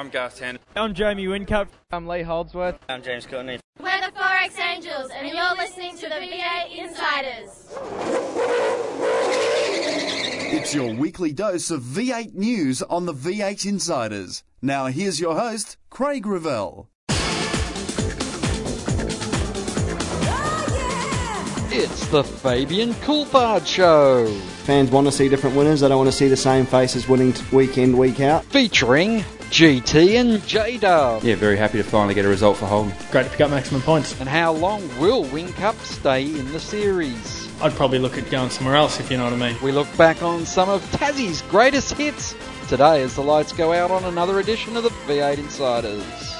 I'm Garth Tander. I'm Jamie Whincup. I'm Lee Holdsworth. I'm James Courtney. We're the Forex Angels, and you're listening to the V8 Insiders. It's your weekly dose of V8 news on the V8 Insiders. Now here's your host, Craig Revell. It's the Fabian Coulthard Show. Fans want to see different winners. They don't want to see the same faces winning week in, week out. Featuring GT and J Dub. Yeah, very happy to finally get a result for Holden. Great to pick up maximum points. And how long will Whincup stay in the series? I'd probably look at going somewhere else if you know what I mean. We look back on some of Tassie's greatest hits today as the lights go out on another edition of the V8 Insiders.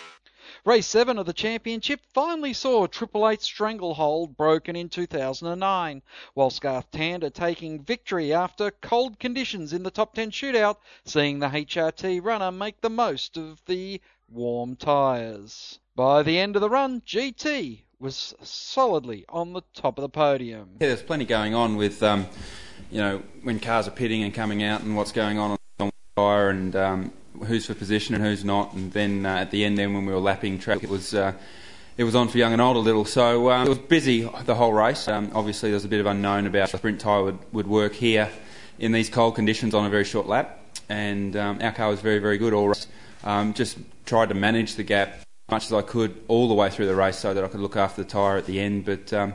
Race 7 of the championship finally saw Triple Eight Stranglehold broken in 2009, while Garth Tander taking victory after cold conditions in the top 10 shootout, seeing the HRT runner make the most of the warm tyres. By the end of the run, GT was solidly on the top of the podium. Yeah, there's plenty going on with, um, you know, when cars are pitting and coming out and what's going on on fire and um, who's for position and who's not. And then uh, at the end, then when we were lapping track, it was uh, it was on for young and old a little. So um, it was busy the whole race. Um, obviously, there's a bit of unknown about the sprint tyre would, would work here in these cold conditions on a very short lap. And um, our car was very very good all race. Um, just tried to manage the gap as much as I could all the way through the race so that I could look after the tyre at the end. But um,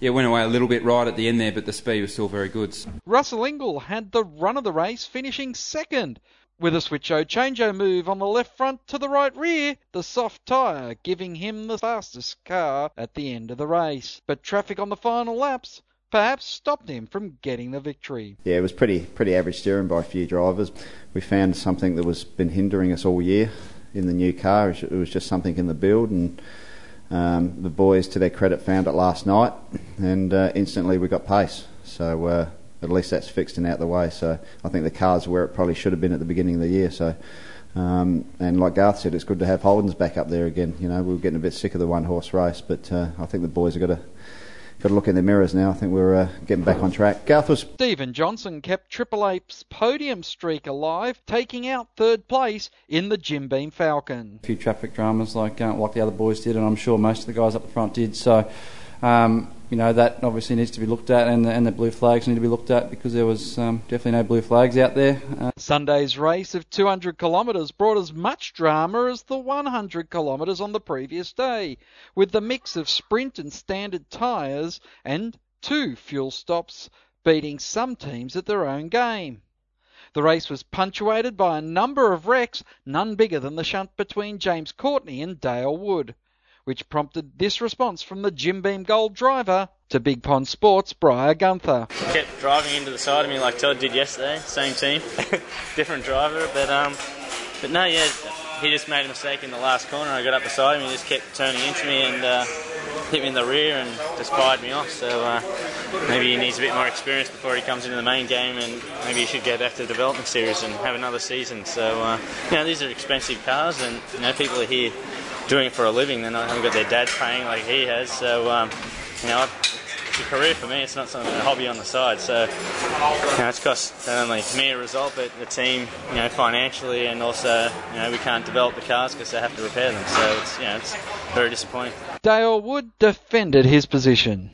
yeah, went away a little bit right at the end there, but the speed was still very good. Russell Ingall had the run of the race, finishing second. With a switcho changeover move on the left front to the right rear, the soft tyre giving him the fastest car at the end of the race. But traffic on the final laps perhaps stopped him from getting the victory. Yeah, it was pretty pretty average steering by a few drivers. We found something that was been hindering us all year in the new car. It was just something in the build, and um, the boys, to their credit, found it last night, and uh, instantly we got pace. So. Uh, at least that's fixed and out of the way. So I think the car's where it probably should have been at the beginning of the year. So, um, and like Garth said, it's good to have Holden's back up there again. You know, we were getting a bit sick of the one horse race, but uh, I think the boys have got to. Got to look in the mirrors now. I think we're uh, getting back on track. Garth was. Stephen Johnson kept Triple Eight's podium streak alive, taking out third place in the Jim Beam Falcon. A few traffic dramas like uh, like the other boys did, and I'm sure most of the guys up the front did. So, um, you know that obviously needs to be looked at, and the, and the blue flags need to be looked at because there was um, definitely no blue flags out there. Uh, Sunday's race of 200 kilometres brought as much drama as the 100 kilometres on the previous day, with the mix of sprint and standard tyres and two fuel stops beating some teams at their own game. The race was punctuated by a number of wrecks, none bigger than the shunt between James Courtney and Dale Wood which prompted this response from the Jim Beam Gold driver to Big Pond Sports' Briar Gunther. Kept driving into the side of me like Todd did yesterday, same team, different driver, but um, but no, yeah, he just made a mistake in the last corner. I got up beside him, he just kept turning into me and uh, hit me in the rear and just fired me off. So uh, maybe he needs a bit more experience before he comes into the main game, and maybe he should go back to the development series and have another season. So uh, you know, these are expensive cars, and you know, people are here doing it for a living. Not haven't got their dad paying like he has. So um, you know, it's a career for me. It's not something a hobby on the side. So you know, it's cost not only me a result, but the team, you know, financially, and also you know we can't develop the cars because they have to repair them. So it's you know it's very disappointing. Dale Wood defended his position.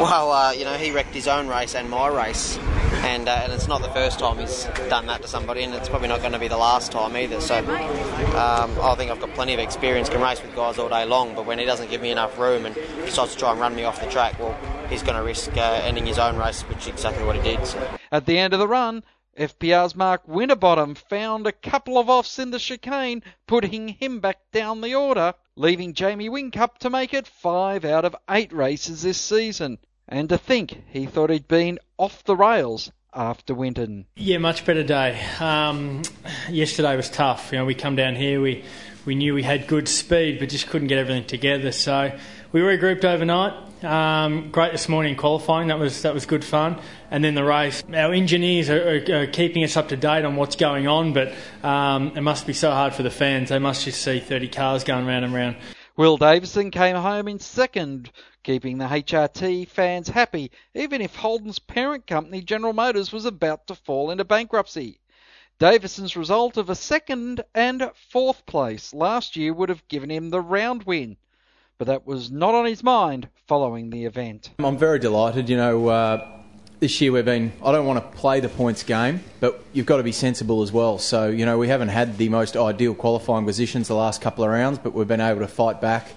Well, uh, you know, he wrecked his own race and my race, and, uh, and it's not the first time he's done that to somebody, and it's probably not going to be the last time either. So um, I think I've got plenty of experience, can race with guys all day long, but when he doesn't give me enough room and decides to try and run me off the track, well, he's going to risk uh, ending his own race, which is exactly what he did. So. At the end of the run, FPR's Mark Winterbottom found a couple of offs in the chicane, putting him back down the order, leaving Jamie Whincup to make it five out of eight races this season. And to think he thought he'd been off the rails after Winton. Yeah, much better day. Um, yesterday was tough. You know, we come down here, we we knew we had good speed, but just couldn't get everything together. So we regrouped overnight. Um, great this morning qualifying. That was that was good fun. And then the race. Our engineers are, are, are keeping us up to date on what's going on, but um, it must be so hard for the fans. They must just see 30 cars going round and round. Will Davison came home in second, keeping the HRT fans happy, even if Holden's parent company, General Motors, was about to fall into bankruptcy. Davison's result of a second and fourth place last year would have given him the round win, but that was not on his mind following the event. I'm very delighted. You know, uh, this year we've been, I don't want to play the points game, but you've got to be sensible as well. So, you know, we haven't had the most ideal qualifying positions the last couple of rounds, but we've been able to fight back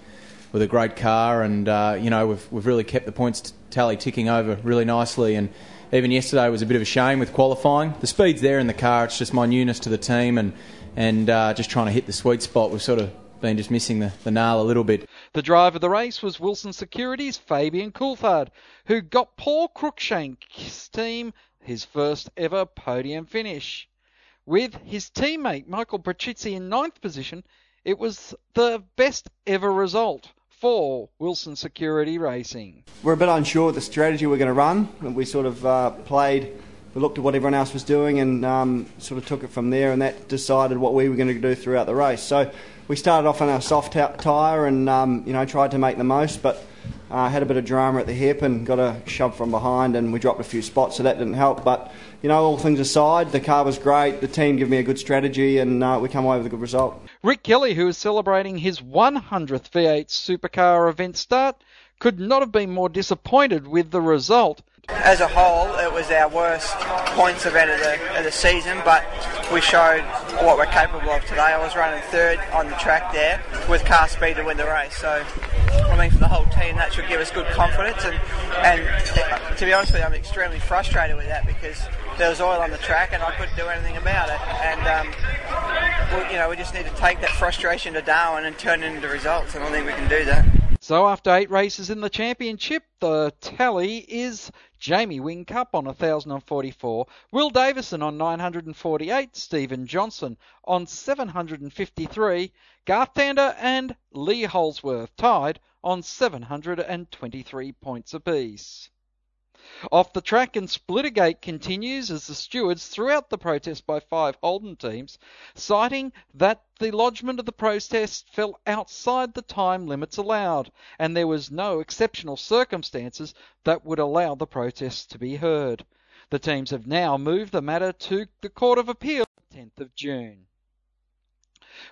with a great car, and, uh, you know, we've, we've really kept the points tally ticking over really nicely. And even yesterday was a bit of a shame with qualifying. The speed's there in the car, it's just my newness to the team and, and uh, just trying to hit the sweet spot. We've sort of been just missing the, the nail a little bit. The driver of the race was Wilson Securities' Fabian Coulthard, who got Paul Cruickshank's team his first ever podium finish. With his teammate Michael Patrizi in ninth position, it was the best ever result for Wilson Security Racing. We're a bit unsure of the strategy we're going to run. We sort of uh, played, we looked at what everyone else was doing and um, sort of took it from there, and that decided what we were going to do throughout the race. So we started off on our soft t- tyre and um, you know tried to make the most, but uh, had a bit of drama at the hip and got a shove from behind, and we dropped a few spots, so that didn't help. But you know, all things aside, the car was great. The team gave me a good strategy, and uh, we come away with a good result. Rick Kelly, who is celebrating his 100th V8 Supercar event start, could not have been more disappointed with the result. As a whole, it was our worst points event of the, of the season, but we showed what we're capable of today. I was running third on the track there with car speed to win the race. So, I mean, for the whole team, that should give us good confidence. And, and to be honest with you, I'm extremely frustrated with that because there was oil on the track and I couldn't do anything about it. And, um, we, you know, we just need to take that frustration to Darwin and turn it into results. And I think we can do that. So after eight races in the championship, the tally is Jamie Whincup on 1,044, Will Davison on 948, Stephen Johnson on 753, Garth Tander and Lee Holdsworth tied on 723 points apiece. Off the track and Splittergate continues as the stewards threw out the protest by five Holden teams, citing that the lodgement of the protest fell outside the time limits allowed, and there was no exceptional circumstances that would allow the protest to be heard. The teams have now moved the matter to the Court of Appeal 10th of June.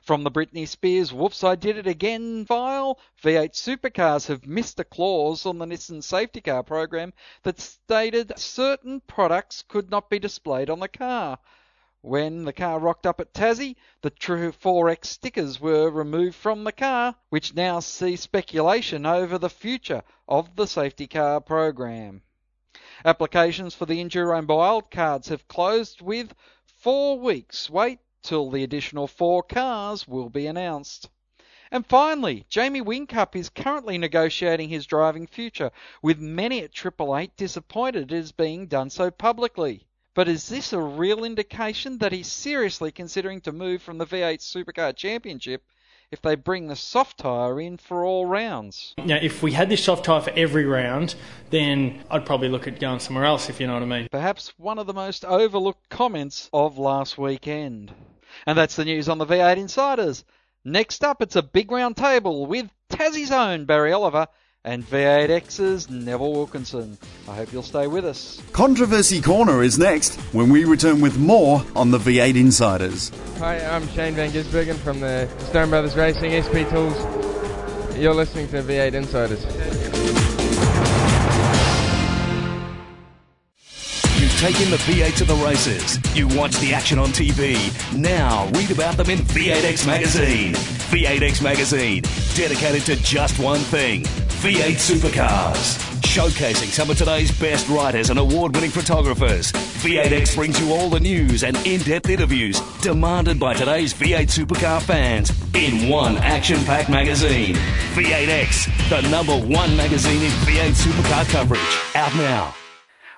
From the Britney Spears Whoops I Did It Again file, V8 supercars have missed a clause on the Nissan safety car program that stated certain products could not be displayed on the car. When the car rocked up at Tassie, the True 4X stickers were removed from the car, which now sees speculation over the future of the safety car program. Applications for the Enduro Wildcards have closed with four weeks wait till the additional four cars will be announced. And finally, Jamie Whincup is currently negotiating his driving future, with many at Triple Eight disappointed it is being done so publicly. But is this a real indication that he's seriously considering to move from the V8 Supercar Championship if they bring the soft tyre in for all rounds? Now, if we had this soft tyre for every round, then I'd probably look at going somewhere else, if you know what I mean. Perhaps one of the most overlooked comments of last weekend. And that's the news on the V8 Insiders. Next up, it's a big round table with Tassie's own Barry Oliver and V8X's Neville Wilkinson. I hope you'll stay with us. Controversy Corner is next when we return with more on the V8 Insiders. Hi, I'm Shane Van Gisbergen from the Stone Brothers Racing SP Tools. You're listening to V8 Insiders. Take in the V8 to the races. You watch the action on TV. Now read about them in V8X Magazine. V8X Magazine, dedicated to just one thing V8 supercars. Showcasing some of today's best writers and award winning photographers. V8X brings you all the news and in depth interviews demanded by today's V8 supercar fans in one action packed magazine. V8X, the number one magazine in V8 supercar coverage. Out now.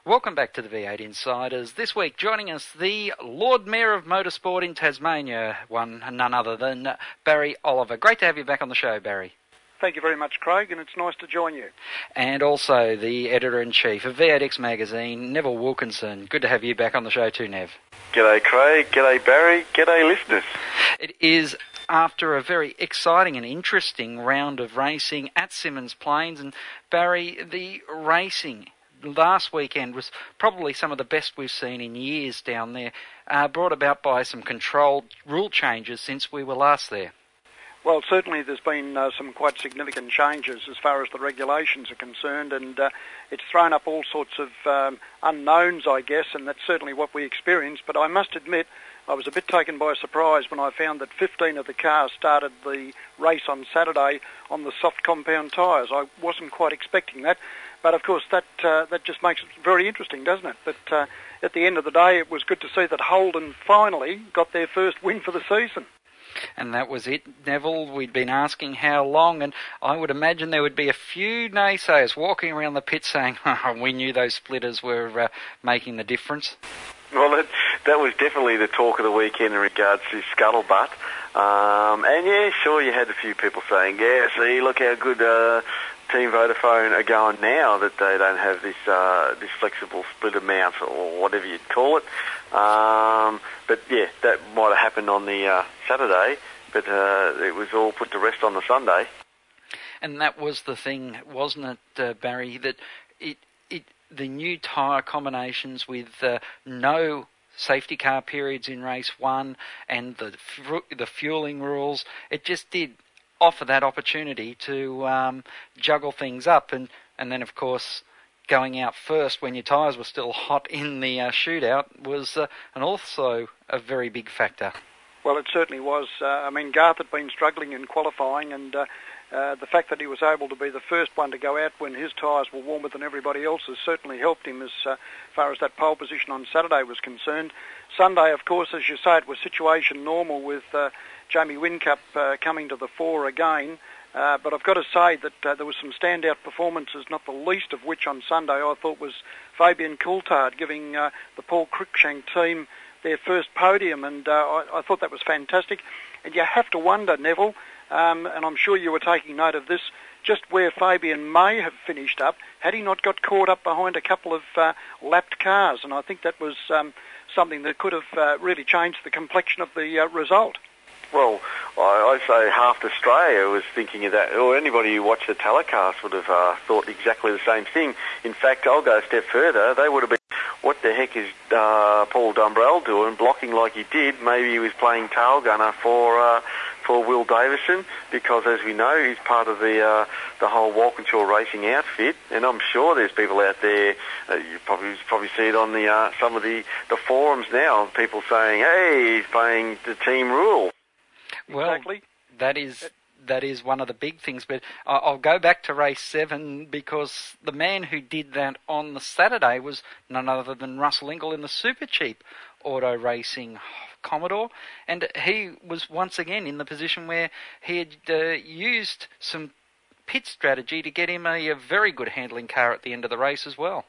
Welcome back to the V8 Insiders. This week, joining us, the Lord Mayor of Motorsport in Tasmania, one and none other than Barry Oliver. Great to have you back on the show, Barry. Thank you very much, Craig, and it's nice to join you. And also the editor in chief of V8X magazine, Neville Wilkinson. Good to have you back on the show too, Nev. G'day, Craig. G'day, Barry. G'day, listeners. It is after a very exciting and interesting round of racing at Symmons Plains, and Barry, the racing last weekend was probably some of the best we've seen in years down there, uh, brought about by some controlled rule changes since we were last there. Well, certainly there's been uh, some quite significant changes as far as the regulations are concerned, and uh, it's thrown up all sorts of um, unknowns, I guess, and that's certainly what we experienced. But I must admit, I was a bit taken by surprise when I found that 15 of the cars started the race on Saturday on the soft compound tyres. I wasn't quite expecting that, but of course that uh, that just makes it very interesting, doesn't it? But uh, at the end of the day, it was good to see that Holden finally got their first win for the season. And that was it, Neville. We'd been asking how long, and I would imagine there would be a few naysayers walking around the pit saying, "We knew those splitters were uh, making the difference." Well, that, that was definitely the talk of the weekend in regards to scuttlebutt. Um, and yeah, sure, you had a few people saying, "Yeah, see, look how good." Uh, Team Vodafone are going now that they don't have this uh, this flexible splitter mount or whatever you'd call it. Um, but yeah, that might have happened on the uh, Saturday, but uh, it was all put to rest on the Sunday. And that was the thing, wasn't it, uh, Barry? That it it the new tyre combinations with uh, no safety car periods in race one and the the fueling rules. It just did offer that opportunity to um, juggle things up, and and then of course going out first when your tyres were still hot in the uh, shootout was uh, and also a very big factor. Well, it certainly was. Uh, I mean, Garth had been struggling in qualifying, and uh, uh, the fact that he was able to be the first one to go out when his tyres were warmer than everybody else's certainly helped him as uh, far as that pole position on Saturday was concerned. Sunday, of course, as you say, it was situation normal with Jamie Whincup uh, coming to the fore again. Uh, but I've got to say that uh, there were some standout performances, not the least of which on Sunday I thought was Fabian Coulthard giving uh, the Paul Cruickshank team their first podium, and uh, I, I, thought that was fantastic. And you have to wonder, Neville, um, and I'm sure you were taking note of this, just where Fabian may have finished up had he not got caught up behind a couple of uh, lapped cars, and I think that was um, something that could have really changed the complexion of the result. Well, I, I say half Australia was thinking of that, or anybody who watched the telecast would have uh, thought exactly the same thing. In fact, I'll go a step further. They would have been, what the heck is uh, Paul Dumbrell doing, blocking like he did? Maybe he was playing tail gunner for uh, for Will Davison, because as we know, he's part of the uh, the whole Walkinshaw racing outfit, and I'm sure there's people out there. Uh, you probably probably see it on the uh, some of the the forums now. People saying, "Hey, he's playing the team rule." Well, exactly. that is that is one of the big things. But I'll go back to race seven because the man who did that on the Saturday was none other than Russell Ingall in the super cheap auto racing Commodore, and he was once again in the position where he had uh, used some pit strategy to get him a, a, very good handling car at the end of the race as well.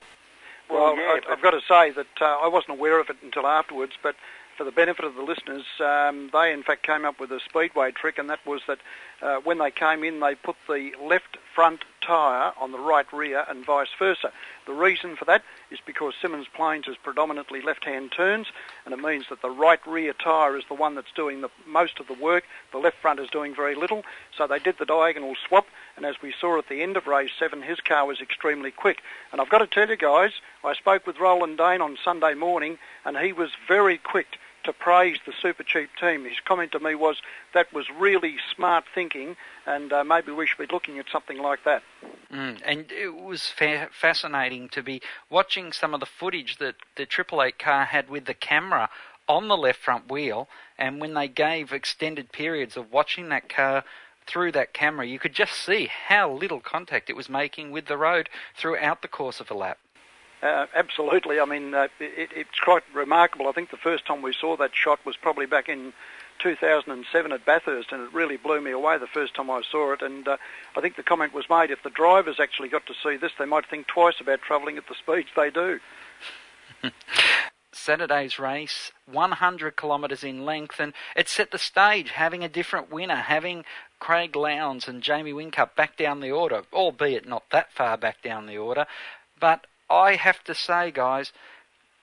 Well, yeah, I, have got to say that uh, I wasn't aware of it until afterwards, but for the benefit of the listeners, um, they in fact came up with a speedway trick, and that was that uh, when they came in, they put the left front tyre on the right rear and vice versa. The reason for that is because Symmons Plains is predominantly left-hand turns, and it means that the right rear tyre is the one that's doing the most of the work. The left front is doing very little. So they did the diagonal swap, and as we saw at the end of race seven, his car was extremely quick. And I've got to tell you guys, I spoke with Roland Dane on Sunday morning, and he was very quick to praise the super cheap team. His comment to me was that was really smart thinking, and uh, maybe we should be looking at something like that. Mm, and it was fa- fascinating to be watching some of the footage that the Triple Eight car had with the camera on the left front wheel, and when they gave extended periods of watching that car through that camera, you could just see how little contact it was making with the road throughout the course of a lap. Uh, absolutely. I mean, uh, it, it's quite remarkable. I think the first time we saw that shot was probably back in 2007 at Bathurst, and it really blew me away the first time I saw it. And uh, I think the comment was made: if the drivers actually got to see this, they might think twice about travelling at the speeds they do. Saturday's race, 100 kilometres in length, and it set the stage, having a different winner, having Craig Lowndes and Jamie Whincup back down the order, albeit not that far back down the order. But I have to say, guys,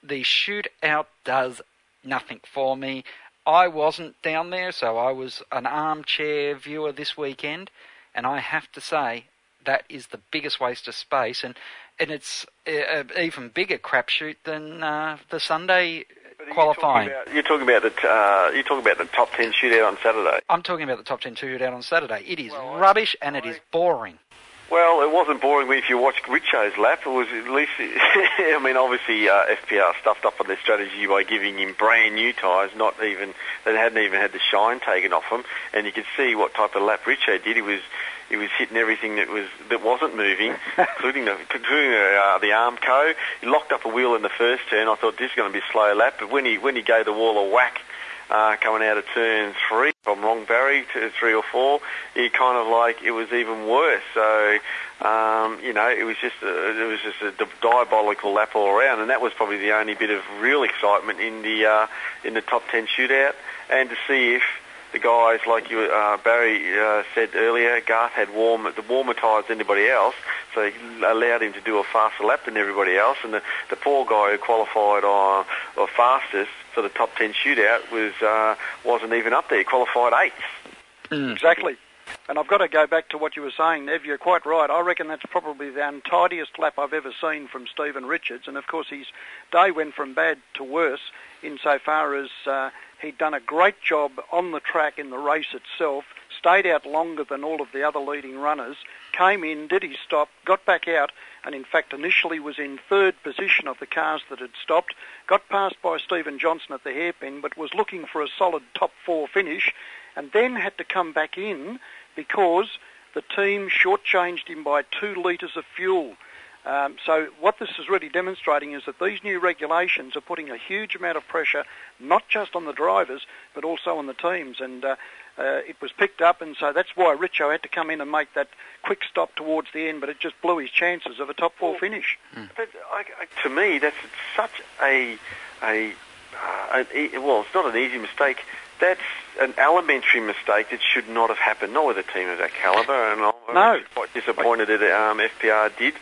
the shootout does nothing for me. I wasn't down there, so I was an armchair viewer this weekend, and I have to say that is the biggest waste of space, and and it's an even bigger crapshoot than uh, the Sunday qualifying. You're talking about, you're talking about the uh, you're talking about the top ten shootout on Saturday. I'm talking about the top ten shootout on Saturday. It is rubbish and it is boring. Well, it wasn't boring if you watched Richo's lap. It was at least, I mean, obviously uh, FPR stuffed up on their strategy by giving him brand new tyres, not even, they hadn't even had the shine taken off them. And you could see what type of lap Richo did. He was, he was hitting everything that was that wasn't moving, including the including the, uh, the Armco. He locked up a wheel in the first turn. I thought this is going to be a slow lap, but when he when he gave the wall a whack uh, coming out of turn three, if I'm wrong, Barry, to three or four, he kind of like it was even worse. So. Um, you know, it was just a, it was just a diabolical lap all around, and that was probably the only bit of real excitement in the uh, in the top ten shootout, and to see if the guys, like you, uh, Barry uh, said earlier, Garth had warm, the warmer tyres than anybody else, so he allowed him to do a faster lap than everybody else. And the, the poor guy who qualified on or fastest for the top ten shootout was uh, wasn't even up there. He qualified eighth. Exactly. And I've got to go back to what you were saying, Nev. You're quite right. I reckon that's probably the untidiest lap I've ever seen from Stephen Richards. And of course, his day went from bad to worse insofar as uh, he'd done a great job on the track in the race itself, stayed out longer than all of the other leading runners, came in, did his stop, got back out, and in fact initially was in third position of the cars that had stopped, got passed by Stephen Johnson at the hairpin, but was looking for a solid top four finish, and then had to come back in because the team shortchanged him by two litres of fuel. Um, so what this is really demonstrating is that these new regulations are putting a huge amount of pressure, not just on the drivers, but also on the teams. And uh, uh, it was picked up, and so that's why Richo had to come in and make that quick stop towards the end, but it just blew his chances of a top four finish. But I, I, to me, that's such a a, uh, e- well, it's not an easy mistake. That's an elementary mistake that should not have happened. Not with a team of that calibre, and I'm No. quite disappointed that um, FPR did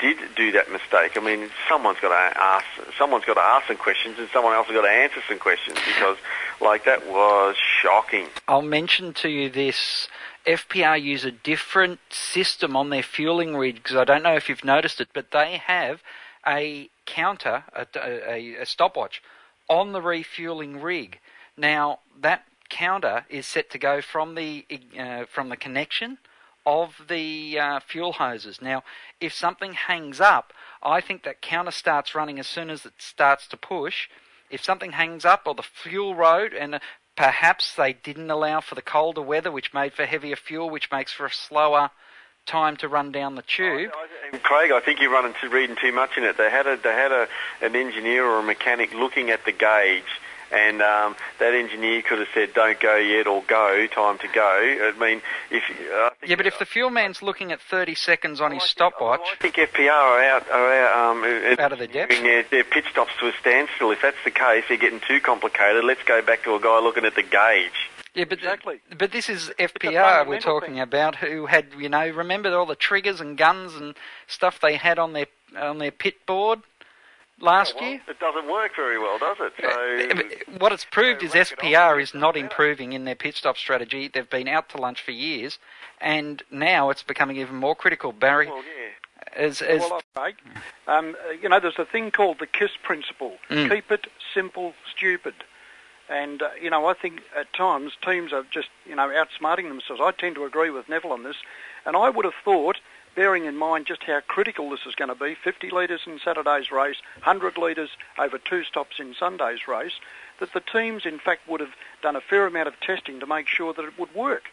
did do that mistake. I mean, someone's got to ask someone's got to ask some questions, and someone else has got to answer some questions because, like, that was shocking. I'll mention to you this. FPR use a different system on their fueling rigs. I don't know if you've noticed it, but they have a counter, a, a, a stopwatch, on the refueling rig. Now that counter is set to go from the uh, from the connection of the uh, fuel hoses. Now, if something hangs up, I think that counter starts running as soon as it starts to push. If something hangs up or the fuel road, and uh, perhaps they didn't allow for the colder weather, which made for heavier fuel, which makes for a slower time to run down the tube. And Craig, I think you're running to reading too much in it. They had a they had a an engineer or a mechanic looking at the gauge. And um, that engineer could have said, "Don't go yet," or "Go, time to go." I mean, if uh, Yeah, but if the fuel man's looking at 30 seconds on his stopwatch, I think FPR are out are out, um, Out of their depth? doing their, their pit stops to a standstill. If that's the case, they're getting too complicated. Let's go back to a guy looking at the gauge. Yeah, but but this is FPR we're talking about, who had you know remember all the triggers and guns and stuff they had on their on their pit board last Well, year. it doesn't work very well, does it? So What it's proved is FPR is not improving in their pit stop strategy. They've been out to lunch for years, and now it's becoming even more critical. Barry, as, as well, Craig, um, uh, you know, there's a thing called the KISS principle. Mm. Keep it simple, stupid. And, uh, you know, I think at times teams are just, you know, outsmarting themselves. I tend to agree with Neville on this. And I would have thought, bearing in mind just how critical this is going to be, 50 litres in Saturday's race, 100 litres over two stops in Sunday's race, that the teams, in fact, would have done a fair amount of testing to make sure that it would work.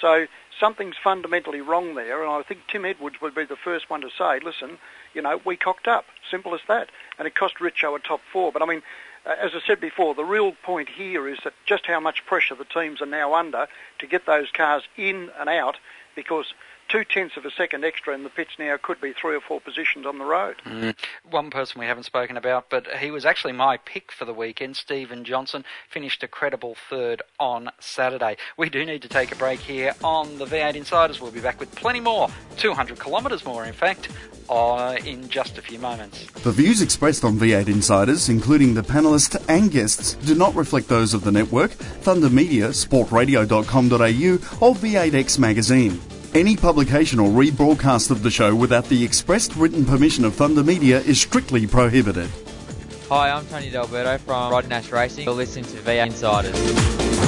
So something's fundamentally wrong there, and I think Tim Edwards would be the first one to say, listen, you know, we cocked up. Simple as that. And it cost Richo a top four. But I mean, uh, as I said before, the real point here is that just how much pressure the teams are now under to get those cars in and out because two tenths of a second extra in the pits now could be three or four positions on the road. Mm. One person we haven't spoken about, but he was actually my pick for the weekend. Stephen Johnson finished a credible third on Saturday. We do need to take a break here on the V8 Insiders. We'll be back with plenty more, 200 kilometres more, in fact, uh, in just a few moments. The views expressed on V8 Insiders, including the panellists and guests, do not reflect those of the network, Thunder Media, sportradio.com.au, or V8X Magazine. Any publication or rebroadcast of the show without the expressed written permission of Thunder Media is strictly prohibited. Hi, I'm Tony D'Alberto from Rod Nash Racing. You're listening to V8 Insiders.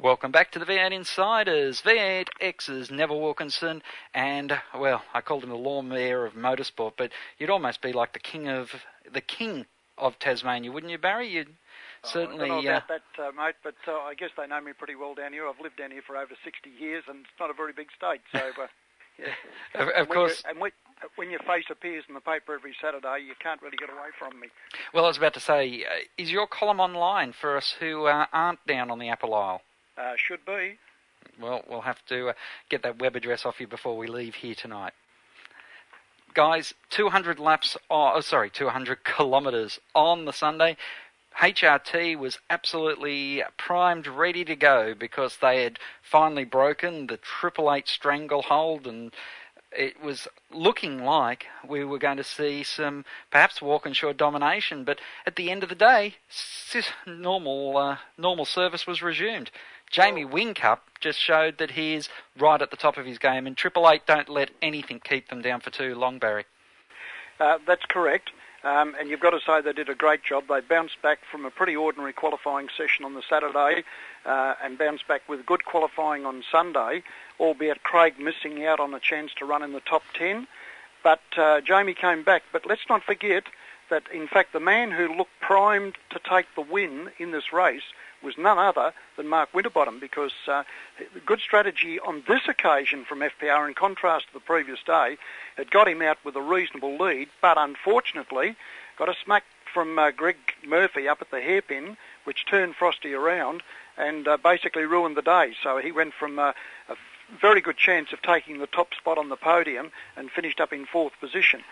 Welcome back to the V8 Insiders. V8X's Neville Wilkinson, and well, I called him the lawn mayor of motorsport, but you'd almost be like the king of the king of Tasmania, wouldn't you, Barry? You'd certainly. I don't know uh, about that, uh, mate, but uh, I guess they know me pretty well down here. I've lived down here for over 60 years, and it's not a very big state, so. Uh, yeah. Of- of course. And when, when your face appears in the paper every Saturday, you can't really get away from me. well, I was about to say, uh, is your column online for us who uh, aren't down on the Apple Isle? Uh, should be. Well, we'll have to uh, get that web address off you before we leave here tonight. Guys, 200 laps, oh, oh, sorry, 200 kilometres on the Sunday. HRT was absolutely primed, ready to go because they had finally broken the Triple Eight stranglehold and it was looking like we were going to see some perhaps Walkinshaw domination, but at the end of the day, normal uh, normal service was resumed. Jamie Whincup just showed that he is right at the top of his game, and Triple Eight don't let anything keep them down for too long, Barry. Uh, that's correct. Um, and you've got to say they did a great job. They bounced back from a pretty ordinary qualifying session on the Saturday uh, and bounced back with good qualifying on Sunday, albeit Craig missing out on a chance to run in the top 10. But uh, Jamie came back. But let's not forget that, in fact, the man who looked primed to take the win in this race was none other than Mark Winterbottom because uh, good strategy on this occasion from FPR in contrast to the previous day had got him out with a reasonable lead but unfortunately got a smack from uh, Greg Murphy up at the hairpin which turned Frosty around and uh, basically ruined the day so he went from uh, a very good chance of taking the top spot on the podium and finished up in fourth position.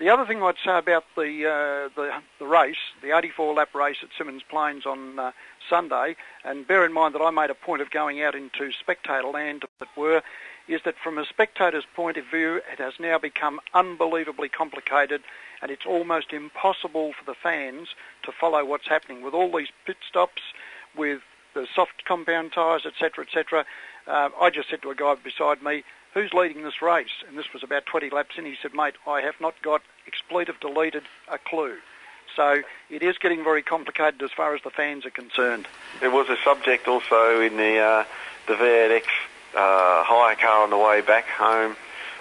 The other thing I'd say about the uh, the, the race, the 84 lap race at Symmons Plains on uh, Sunday, and bear in mind that I made a point of going out into spectator land, as it were, is that from a spectator's point of view, it has now become unbelievably complicated, and it's almost impossible for the fans to follow what's happening with all these pit stops, with the soft compound tyres, etc., etc. Uh, I just said to a guy beside me, who's leading this race? And this was about 20 laps in. He said, mate, I have not got expletive deleted a clue. So it is getting very complicated as far as the fans are concerned. There was a subject also in the uh, the V8X uh, hire car on the way back home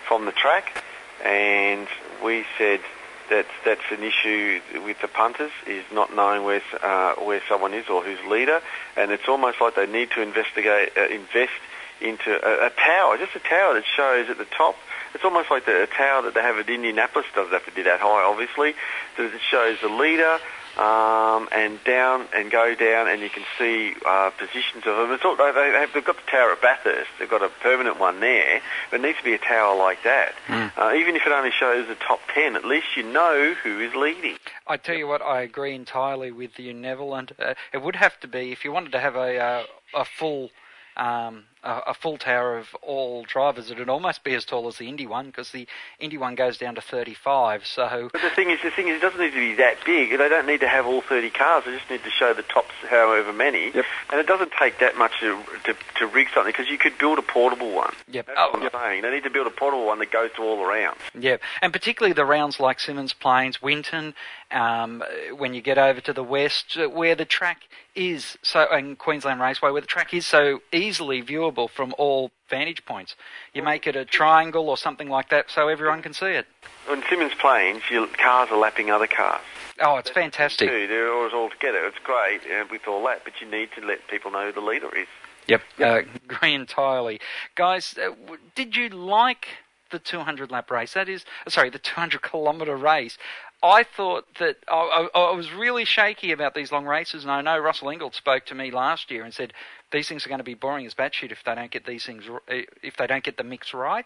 from the track, and we said that that's an issue with the punters is not knowing where uh, where someone is or who's leader, and it's almost like they need to investigate uh, invest into a, a tower, just a tower that shows at the top. It's almost like the a tower that they have at Indianapolis doesn't have to be that high, obviously. That it shows the leader um, and down and go down, and you can see uh, positions of them. It's all, they, have, they've got the tower at Bathurst. They've got a permanent one there. But it needs to be a tower like that. Uh, even if it only shows the top ten, at least you know who is leading. I tell you what, I agree entirely with you, Neville, and uh, it would have to be if you wanted to have a uh, a full um, a, a full tower of all drivers. It'd almost be as tall as the Indy one because the Indy one goes down to 35. So But the thing is, the thing is, it doesn't need to be that big. They don't need to have all 30 cars. They just need to show the tops, however many. And it doesn't take that much to to, to rig something because you could build a portable one. Yep. That's what I'm saying. They need to build a portable one that goes to all the rounds. Yeah, and particularly the rounds like Symmons Plains, Winton, um, when you get over to the west, uh, where the track is so, and Queensland Raceway, where the track is so easily viewable from all vantage points. You make it a triangle or something like that, so everyone can see it. On Symmons Plains, your cars are lapping other cars. Oh, it's fantastic. Too. They're always all together. It's great uh, with all that, but you need to let people know who the leader is. Yep, uh, agree entirely. Guys, uh, w- did you like the 200 lap race? That is, uh, sorry, the 200 kilometre race. I thought that I, I, I was really shaky about these long races, and I know Russell Ingall spoke to me last year and said these things are going to be boring as batshit if they don't get these things, eh, if they don't get the mix right.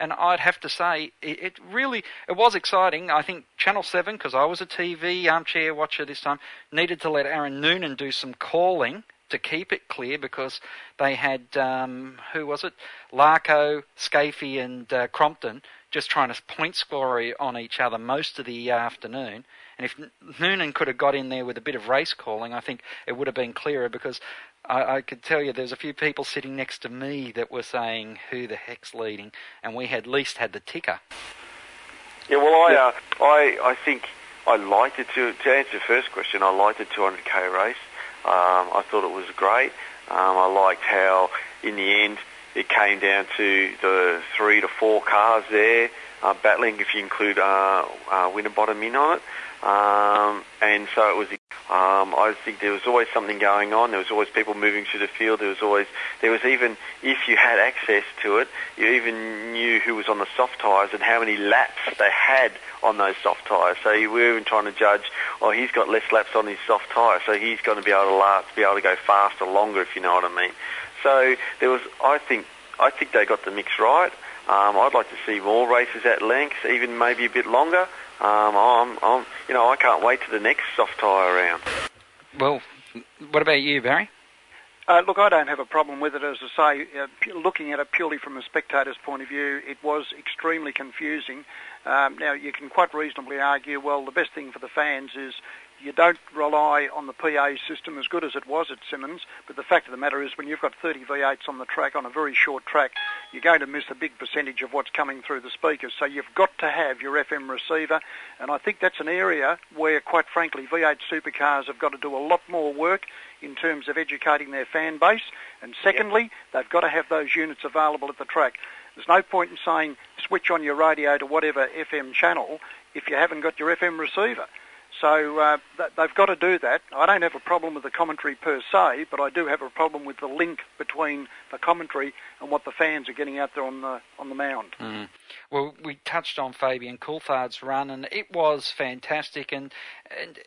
And I'd have to say it, it really it was exciting. I think Channel Seven, because I was a TV armchair watcher this time, needed to let Aaron Noonan do some calling to keep it clear because they had um, who was it? Larko, Scafie, and uh, Crompton just trying to point score on each other most of the afternoon. And if Noonan could have got in there with a bit of race calling, I think it would have been clearer because I, I could tell you there's a few people sitting next to me that were saying who the heck's leading, and we had least had the ticker. Yeah, well, I, uh, I, I think I liked it. To, to answer the first question, I liked the 200k race. Um, I thought it was great. Um, I liked how, in the end, it came down to the three to four cars there uh, battling, if you include uh, uh, Winterbottom in on it. Um, and so it was. Um, I think there was always something going on. There was always people moving through the field. There was always. There was even if you had access to it, you even knew who was on the soft tyres and how many laps they had on those soft tyres. So you were even trying to judge. Oh, he's got less laps on his soft tyre, so he's going to be able to last, be able to go faster, longer, if you know what I mean. So there was. I think. I think they got the mix right. Um, I'd like to see more races at length, even maybe a bit longer. Um, I'm, I'm, you know, I can't wait to the next soft tyre round. Well, what about you, Barry? Uh, look, I don't have a problem with it. As I say, uh, pu- looking at it purely from a spectator's point of view, it was extremely confusing. Um, now, you can quite reasonably argue, well, the best thing for the fans is you don't rely on the PA system as good as it was at Symmons, but the fact of the matter is when you've got 30 V8s on the track on a very short track, you're going to miss a big percentage of what's coming through the speakers. So you've got to have your FM receiver, and I think that's an area where, quite frankly, V8 supercars have got to do a lot more work in terms of educating their fan base. And secondly, they've got to have those units available at the track. There's no point in saying switch on your radio to whatever FM channel if you haven't got your FM receiver. So uh, th- they've got to do that. I don't have a problem with the commentary per se, but I do have a problem with the link between the commentary and what the fans are getting out there on the on the mound. Mm. Well, we touched on Fabian Coulthard's run, and it was fantastic. And and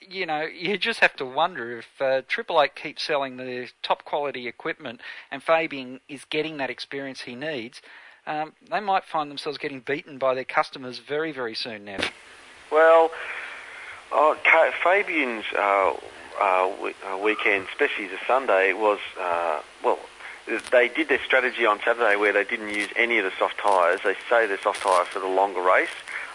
you know, you just have to wonder if uh, Triple Eight keeps selling the top quality equipment, and Fabian is getting that experience he needs. Um, they might find themselves getting beaten by their customers very, very soon now. Well, oh, Fabian's uh, uh, uh, weekend, especially the Sunday, was uh, well. They did their strategy on Saturday where they didn't use any of the soft tyres. They say the soft tyres for the longer race.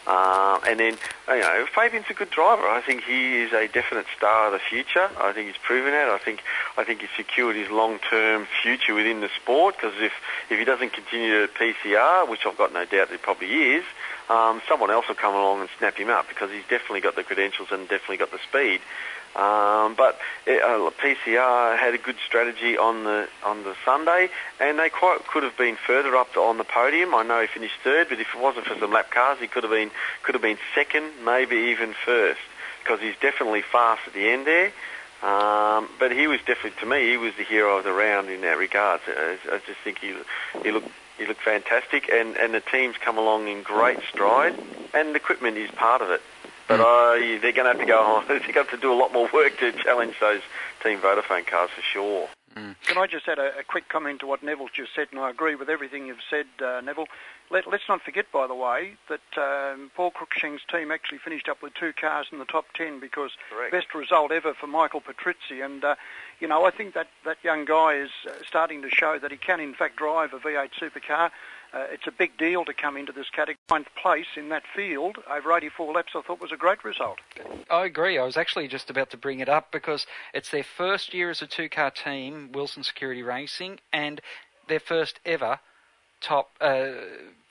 Uh, and then, you know, Fabian's a good driver. I think he is a definite star of the future. I think he's proven it. I think I think he's secured his long-term future within the sport because if, if he doesn't continue to PCR, which I've got no doubt that he probably is, um, someone else will come along and snap him up because he's definitely got the credentials and definitely got the speed. Um, but it, uh, PCR had a good strategy on the on the Sunday, and they quite could have been further up on the podium. I know he finished third, but if it wasn't for some lap cars, he could have been could have been second, maybe even first, because he's definitely fast at the end there. Um, but he was definitely, to me, he was the hero of the round in that regard. I, I just think he he looked he looked fantastic, and and the team's come along in great stride, and the equipment is part of it. But uh, they're going to have to go on. They're going to have to do a lot more work to challenge those Team Vodafone cars for sure. Can I just add a, a, quick comment to what Neville's just said, and I agree with everything you've said, uh, Neville. Let, us not forget, by the way, that um, Paul Cruickshank's team actually finished up with two cars in the top ten because Correct. best result ever for Michael Patrizi. And, uh, you know, I think that, that young guy is uh, starting to show that he can, in fact, drive a V8 supercar. Uh, it's a big deal to come into this category. Ninth place in that field over 84 laps, I thought was a great result. I agree. I was actually just about to bring it up because it's their first year as a two-car team, Wilson Security Racing, and their first ever top uh,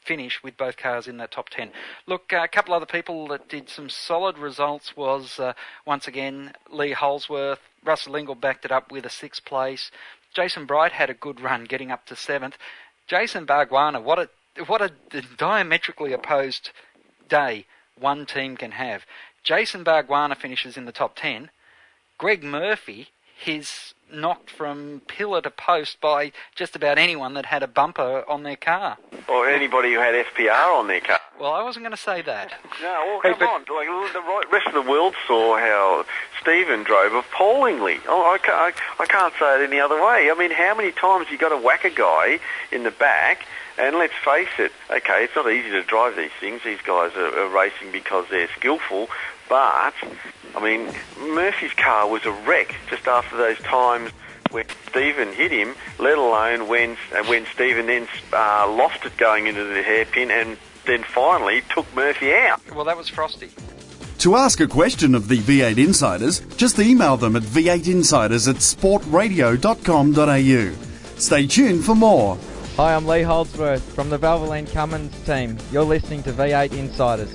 finish with both cars in that top 10. Look, a couple other people that did some solid results was uh, once again Lee Holdsworth. Russell Ingall backed it up with a sixth place. Jason Bright had a good run, getting up to seventh. Jason Bargwanna, what a what a diametrically opposed day one team can have. Jason Bargwanna finishes in the top 10. Greg Murphy is knocked from pillar to post by just about anyone that had a bumper on their car. Or anybody who had FPR on their car. Well, I wasn't going to say that. No, well, come on. Like, the rest of the world saw how Steven drove appallingly. Oh, I can't, I, I can't say it any other way. I mean, how many times you got to whack a guy in the back and let's face it, okay, it's not easy to drive these things. These guys are, are racing because they're skillful, but I mean, Murphy's car was a wreck just after those times when Steven hit him. Let alone when uh, when Steven then uh, lost it going into the hairpin and then finally took Murphy out. Well, that was Frosty. To ask a question of the V8 Insiders, just email them at v8insiders at sportradio.com.au. Stay tuned for more. Hi, I'm Lee Holdsworth from the Valvoline Cummins team. You're listening to V8 Insiders.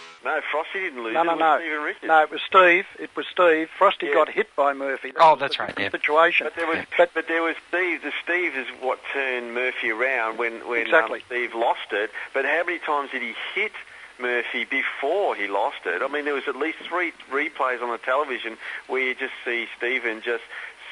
No, Frosty didn't lose. No, it. no, it was no. Steven Richards. No, it was Steve. It was Steve. Frosty Yeah. got hit by Murphy. That Oh, that's the right, yeah. Situation. But there was, but, there was Steve. The Steve is what turned Murphy around when when Exactly. um, Steve lost it. But how many times did he hit Murphy before he lost it? I mean, there was at least three replays on the television where you just see Steven just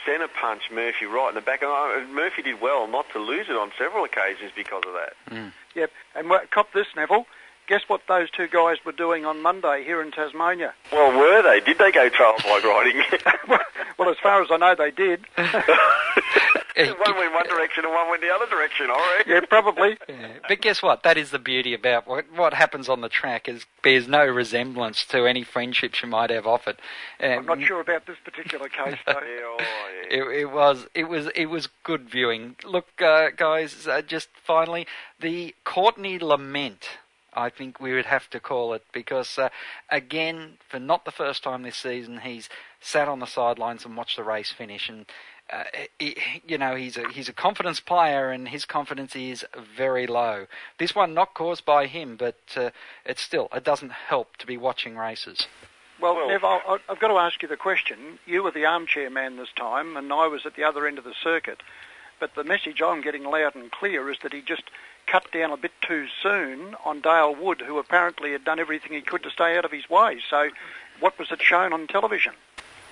centre punch Murphy right in the back. And uh, Murphy did well not to lose it on several occasions because of that. Yep. And what, cop this, Neville. Guess what those two guys were doing on Monday here in Tasmania? Well, were they? Did they go trail bike riding? Well, as far as I know, they did. one went one direction and one went the other direction. all right? yeah, probably. Yeah, But guess what? That is the beauty about what, what happens on the track is bears no resemblance to any friendships you might have offered. it. I'm Um, not sure about this particular case, though. it, it was it was it was good viewing. Look, uh, guys, uh, just finally the Courtney lament. I think we would have to call it because uh, again, for not the first time this season, he's sat on the sidelines and watched the race finish, and uh, he, you know he's a he's a confidence player, and his confidence is very low. This one not caused by him, but uh, it's still it doesn't help to be watching races. Well, Nev, I- I- I've got to ask you the question. You were the armchair man this time, and I was at the other end of the circuit. But the message I'm getting loud and clear is that he just cut down a bit too soon on Dale Wood, who apparently had done everything he could to stay out of his way. So, what was it shown on television?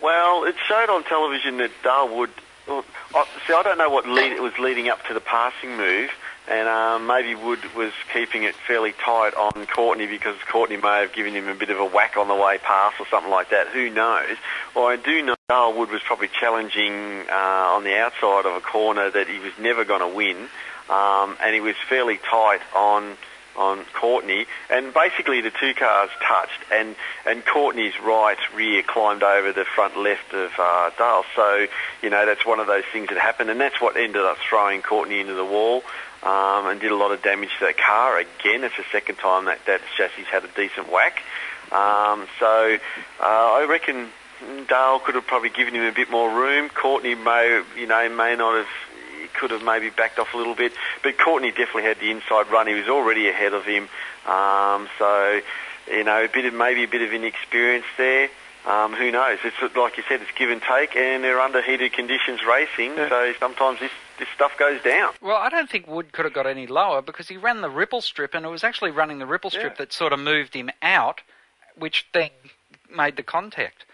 Well, it showed on television that Darwood. Well, I, see, I don't know what lead, it was leading up to the passing move, and um, maybe Wood was keeping it fairly tight on Courtney because Courtney may have given him a bit of a whack on the way past or something like that. Who knows? Well, I do know Dale Wood was probably challenging uh, on the outside of a corner that he was never going to win, um, and he was fairly tight on on Courtney, and basically the two cars touched, and and Courtney's right rear climbed over the front left of uh, Dale. So you know that's one of those things that happened, and that's what ended up throwing Courtney into the wall. Um, and did a lot of damage to that car. Again, it's the second time that that chassis had a decent whack. Um, so uh, I reckon Dale could have probably given him a bit more room. Courtney may, you know, may not have could have maybe backed off a little bit, but Courtney definitely had the inside run. He was already ahead of him, um, so you know, a bit of maybe a bit of inexperience there. um, who knows? It's like you said, it's give and take, and they're under heated conditions racing, so sometimes this this stuff goes down. Well, I don't think Wood could have got any lower because he ran the ripple strip, and it was actually running the ripple strip that sort of moved him out, which then made the contact.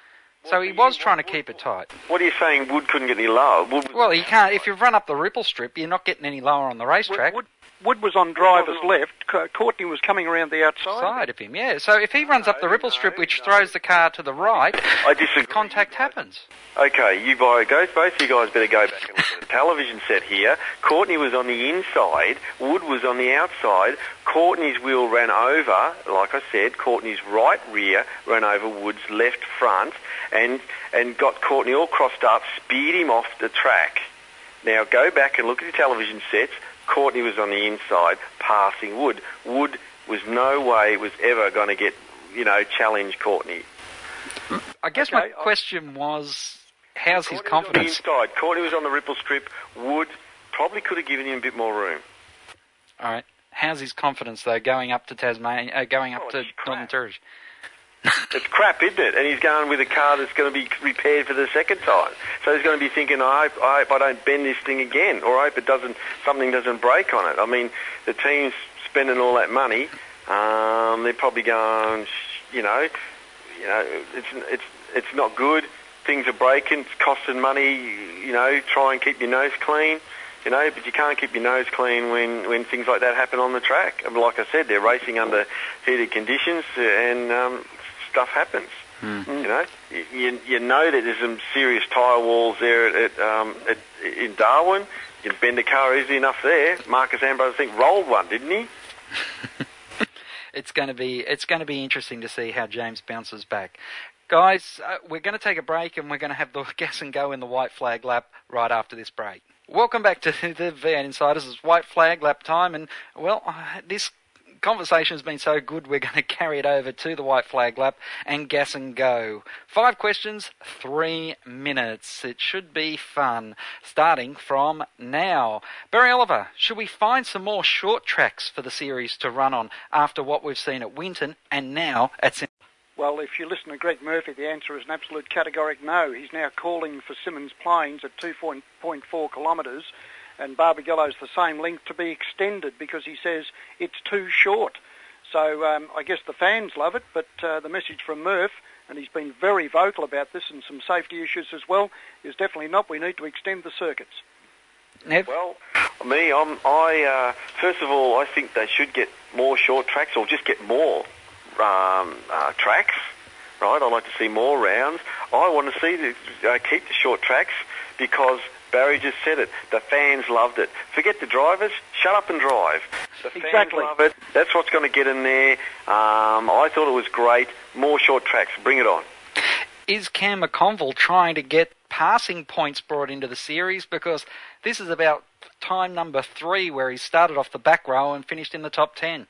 So he was trying to keep it tight. What are you saying? Wood couldn't get any lower. Well, you can't. If you run up the ripple strip, you're not getting any lower on the racetrack. Wood, Wood was on driver's oh, left. Courtney was coming around the outside. Side of him, yeah. So if he runs up the ripple strip, which throws the car to the right, I disagree. contact happens. Okay, you both, go, both you guys better go back and look at the television set here. Courtney was on the inside, Wood was on the outside. Courtney's wheel ran over, like I said, Courtney's right rear ran over Wood's left front and, and got Courtney all crossed up, speared him off the track. Now go back and look at the television sets. Courtney was on the inside, passing Wood. Wood was no way was ever going to get, you know, challenge Courtney. I guess my question was, how's his On the confidence? inside, Courtney was on the ripple strip. Wood probably could have given him a bit more room. All right. How's his confidence though, going up to Tasmania, uh, going up to Northern Territory? It's crap, isn't it? And he's going with a car that's going to be repaired for the second time. So he's going to be thinking, I hope, I hope I don't bend this thing again, or I hope it doesn't, something doesn't break on it. I mean, the team's spending all that money. Um, they're probably going, you know, you know, it's it's it's not good. Things are breaking. It's costing money. You know, try and keep your nose clean. You know, but you can't keep your nose clean when, when things like that happen on the track. Like I said, they're racing under heated conditions, and um, stuff happens. You know, you, you, you know that there's some serious tyre walls there at, at, um, at in Darwin. You can bend a car easy enough there. Marcos Ambrose, I think, rolled one, didn't he? It's going to be it's going to be interesting to see how James bounces back. Guys, uh, we're going to take a break and we're going to have the gas and go in the white flag lap right after this break. Welcome back to the V8 Insiders. It's white flag lap time, and well, uh, this conversation has been so good, we're going to carry it over to the white flag lap and gas and go. Five questions, three minutes. It should be fun. Starting from now. Barry Oliver, should we find some more short tracks for the series to run on after what we've seen at Winton and now at St. Well, if you listen to Greg Murphy, the answer is an absolute categoric no. He's now calling for Symmons Plains at 2.4 kilometres and Barbagallo's the same length to be extended because he says it's too short. So um, I guess the fans love it, but uh, the message from Murph, and he's been very vocal about this and some safety issues as well, is definitely not. We need to extend the circuits. Nev? Well, me, I'm, I uh, first of all, I think they should get more short tracks or just get more um, uh, tracks. Right, I'd like to see more rounds. I want to see the, uh, keep the short tracks because Barry just said it. The fans loved it. Forget the drivers. Shut up and drive. The fans Exactly. love it. That's what's going to get in there. Um, I thought it was great. More short tracks. Bring it on. Is Cam McConville trying to get passing points brought into the series? Because this is about time number three where he started off the back row and finished in the top ten.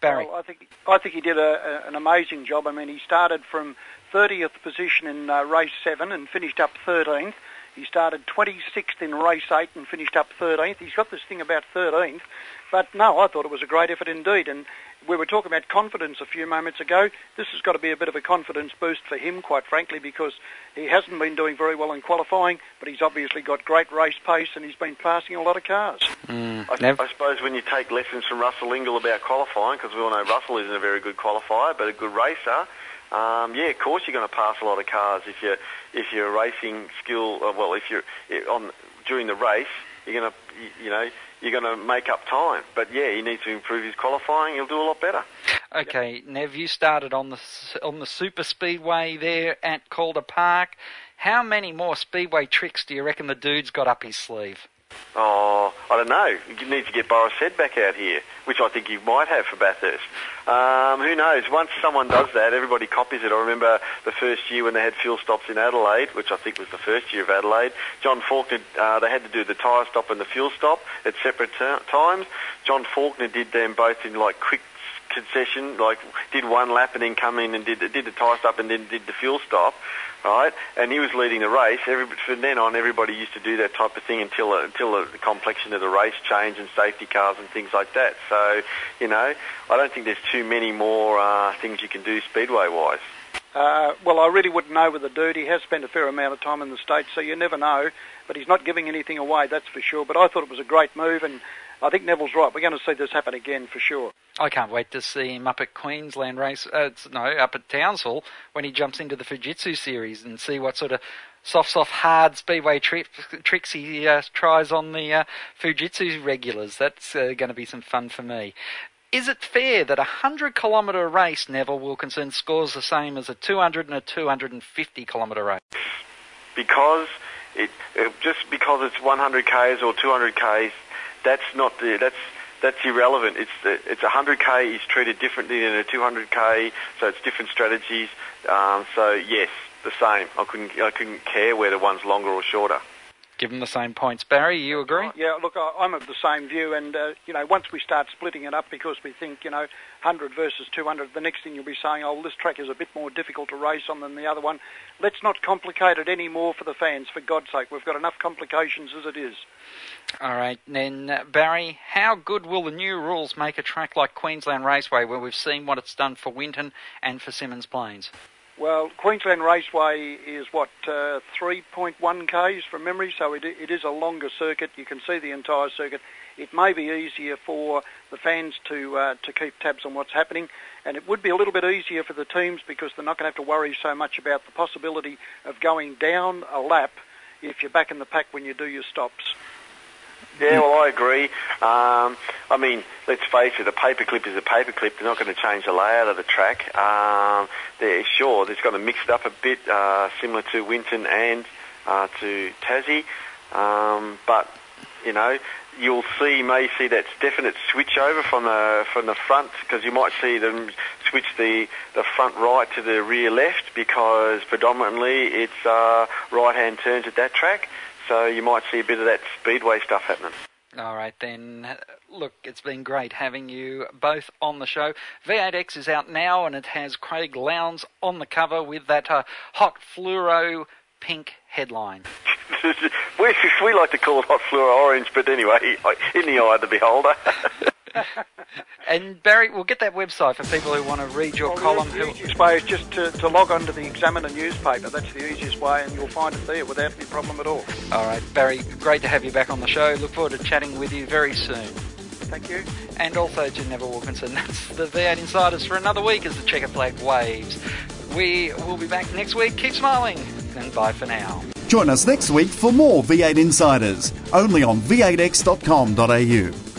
Barry. Well, I think I think he did a, a, an amazing job. I mean, he started from 30th position in uh, race seven and finished up 13th. He started 26th in race eight and finished up 13th. He's got this thing about 13th, but no, I thought it was a great effort indeed. And we were talking about confidence a few moments ago. This has got to be a bit of a confidence boost for him, quite frankly, because he hasn't been doing very well in qualifying, but he's obviously got great race pace and he's been passing a lot of cars. Mm. I, I suppose when you take lessons from Russell Ingall about qualifying, because we all know Russell isn't a very good qualifier, but a good racer. Um, yeah, of course you're going to pass a lot of cars if you if your racing skill. Uh, well, if you're on during the race, you're going to you, know you're going to make up time. But yeah, he needs to improve his qualifying. He'll do a lot better. Okay, Nev, you started on the on the super speedway there at Calder Park. How many more speedway tricks do you reckon the dude's got up his sleeve? Oh, I don't know. You need to get Boris Head back out here, which I think he might have for Bathurst. Um, who knows? Once someone does that, everybody copies it. I remember the first year when they had fuel stops in Adelaide, which I think was the first year of Adelaide. John Faulkner, uh, they had to do the tyre stop and the fuel stop at separate times. John Faulkner did them both in like quick concession, like did one lap and then come in and did did the tyre stop and then did the fuel stop, right? And he was leading the race. Every, from then on, everybody used to do that type of thing until until the complexion of the race changed and safety cars and things like that. So, you know, I don't think there's too many more uh, things you can do speedway wise. Uh, well, I really wouldn't know with the dude. He has spent a fair amount of time in the States, so you never know. But he's not giving anything away, that's for sure. But I thought it was a great move, and I think Neville's right. We're going to see this happen again for sure. I can't wait to see him up at Queensland race. Uh, no, up at Townsville when he jumps into the Fujitsu series and see what sort of soft, soft, hard speedway tri- tricks he uh, tries on the uh, Fujitsu regulars. That's uh, going to be some fun for me. Is it fair that a 100 kilometre race, Neville Wilkinson, scores the same as a 200 and a 250 kilometre race? Because it, it just because it's 100 k's or 200 k's, that's not the that's that's irrelevant. It's the, it's 100k is treated differently than a 200k, so it's different strategies. Um, so yes, the same. I couldn't I couldn't care whether one's longer or shorter. Give them the same points. Barry, you agree? Yeah, look, I- I'm of the same view, and uh, you know, once we start splitting it up because we think, you know, 100 versus 200, the next thing you'll be saying, oh, this track is a bit more difficult to race on than the other one. Let's not complicate it any more for the fans, for God's sake. We've got enough complications as it is. All right, then uh, Barry, how good will the new rules make a track like Queensland Raceway, where we've seen what it's done for Winton and for Symmons Plains? Well, Queensland Raceway is what uh, 3.1 k's from memory, so it, it is a longer circuit. You can see the entire circuit. It may be easier for the fans to uh, to keep tabs on what's happening, and it would be a little bit easier for the teams because they're not going to have to worry so much about the possibility of going down a lap if you're back in the pack when you do your stops. Yeah, well, I agree. Um, I mean, let's face it, a paperclip is a paperclip. They're not going to change the layout of the track. Um, they're sure, they're going to mix it up a bit, uh, similar to Winton and uh, to Tassie. Um, but, you know, you'll see, may see that definite switch over from the from the front because you might see them switch the the front right to the rear left because predominantly it's uh, right hand turns at that track. So you might see a bit of that speedway stuff happening. All right, then. Look, it's been great having you both on the show. V8X is out now and it has Craig Lowndes on the cover with that uh, hot fluoro pink headline. we, we like to call it hot fluoro orange, but anyway, in the eye of the beholder. And Barry, we'll get that website for people who want to read your Well, column. The easiest way is just to, to log on to the Examiner newspaper. That's the easiest way, and you'll find it there without any problem at all. All right, Barry, great to have you back on the show. Look forward to chatting with you very soon. Thank you. And also to Neville Wilkinson. That's the V8 Insiders for another week as the checker flag waves. We will be back next week. Keep smiling, and bye for now. Join us next week for more V8 Insiders, only on v8x.com.au.